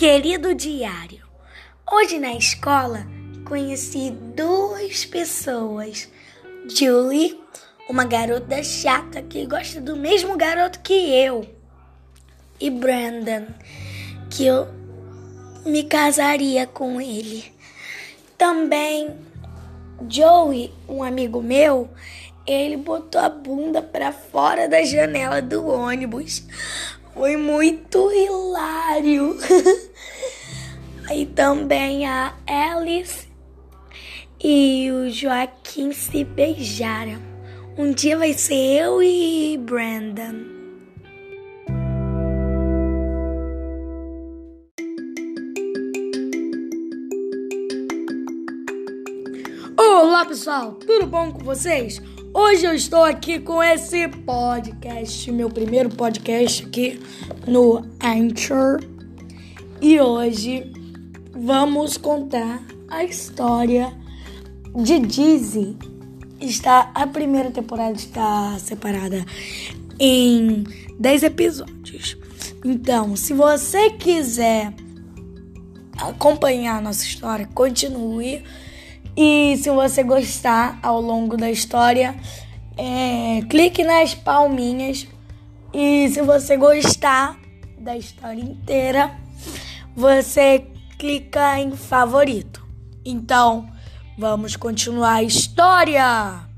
Querido diário, hoje na escola conheci duas pessoas. Julie, uma garota chata que gosta do mesmo garoto que eu. E Brandon, que eu me casaria com ele. Também Joey, um amigo meu, ele botou a bunda para fora da janela do ônibus. Foi muito hilário. Aí também a Alice e o Joaquim se beijaram. Um dia vai ser eu e Brandon. Olá pessoal, tudo bom com vocês? Hoje eu estou aqui com esse podcast, meu primeiro podcast aqui no Anchor. E hoje vamos contar a história de Dizzy. Está a primeira temporada está separada em 10 episódios. Então, se você quiser acompanhar a nossa história, continue e se você gostar ao longo da história, é, clique nas palminhas. E se você gostar da história inteira, você clica em favorito. Então, vamos continuar a história!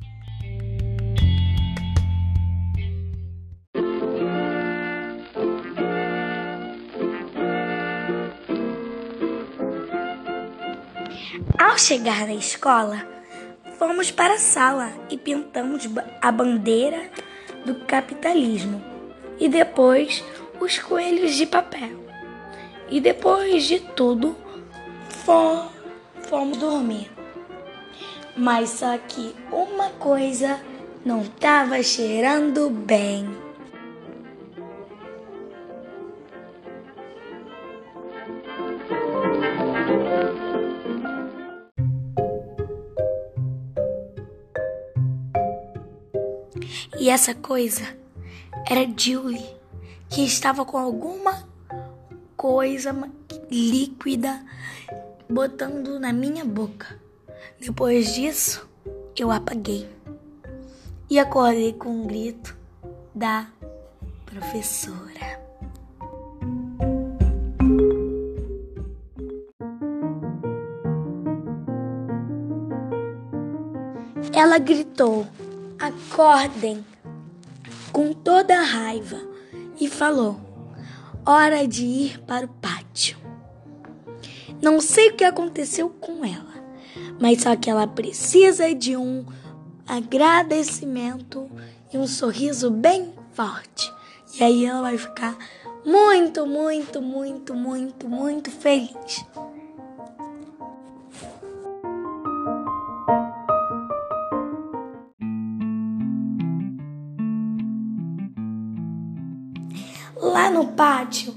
Ao chegar na escola, fomos para a sala e pintamos a bandeira do capitalismo e depois os coelhos de papel. E depois de tudo, fomos dormir. Mas só que uma coisa não estava cheirando bem. E essa coisa era Julie, que estava com alguma coisa líquida botando na minha boca. Depois disso, eu apaguei e acordei com um grito da professora. Ela gritou: Acordem! Com toda a raiva e falou: Hora de ir para o pátio. Não sei o que aconteceu com ela, mas só que ela precisa de um agradecimento e um sorriso bem forte. E aí ela vai ficar muito, muito, muito, muito, muito feliz. No pátio,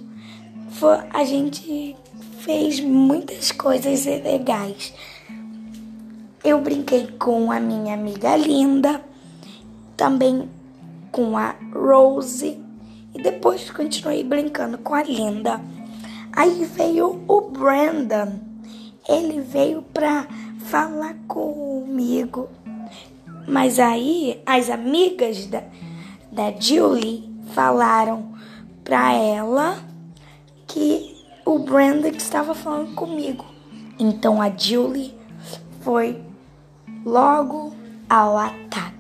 a gente fez muitas coisas legais. Eu brinquei com a minha amiga Linda, também com a Rose e depois continuei brincando com a Linda. Aí veio o Brandon. Ele veio para falar comigo. Mas aí as amigas da, da Julie falaram para ela que o Brandon estava falando comigo. Então a Julie foi logo ao ataque.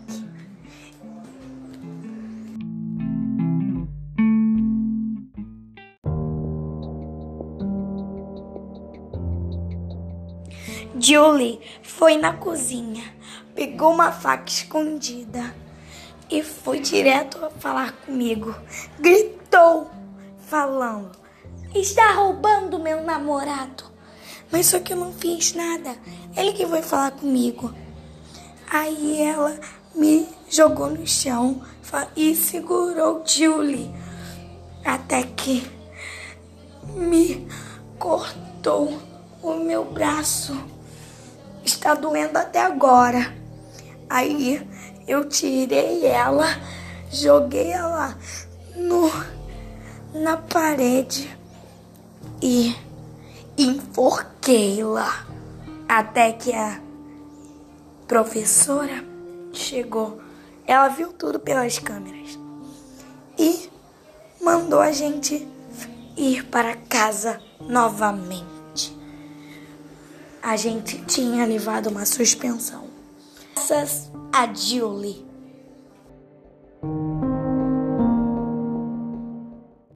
Julie foi na cozinha, pegou uma faca escondida e foi direto a falar comigo. Gritou, falando: Está roubando meu namorado. Mas só que eu não fiz nada. Ele que foi falar comigo. Aí ela me jogou no chão e segurou Julie até que me cortou o meu braço. Está doendo até agora. Aí eu tirei ela, joguei ela no, na parede e enforquei-la. Até que a professora chegou. Ela viu tudo pelas câmeras e mandou a gente ir para casa novamente. A gente tinha levado uma suspensão. Graças a Julie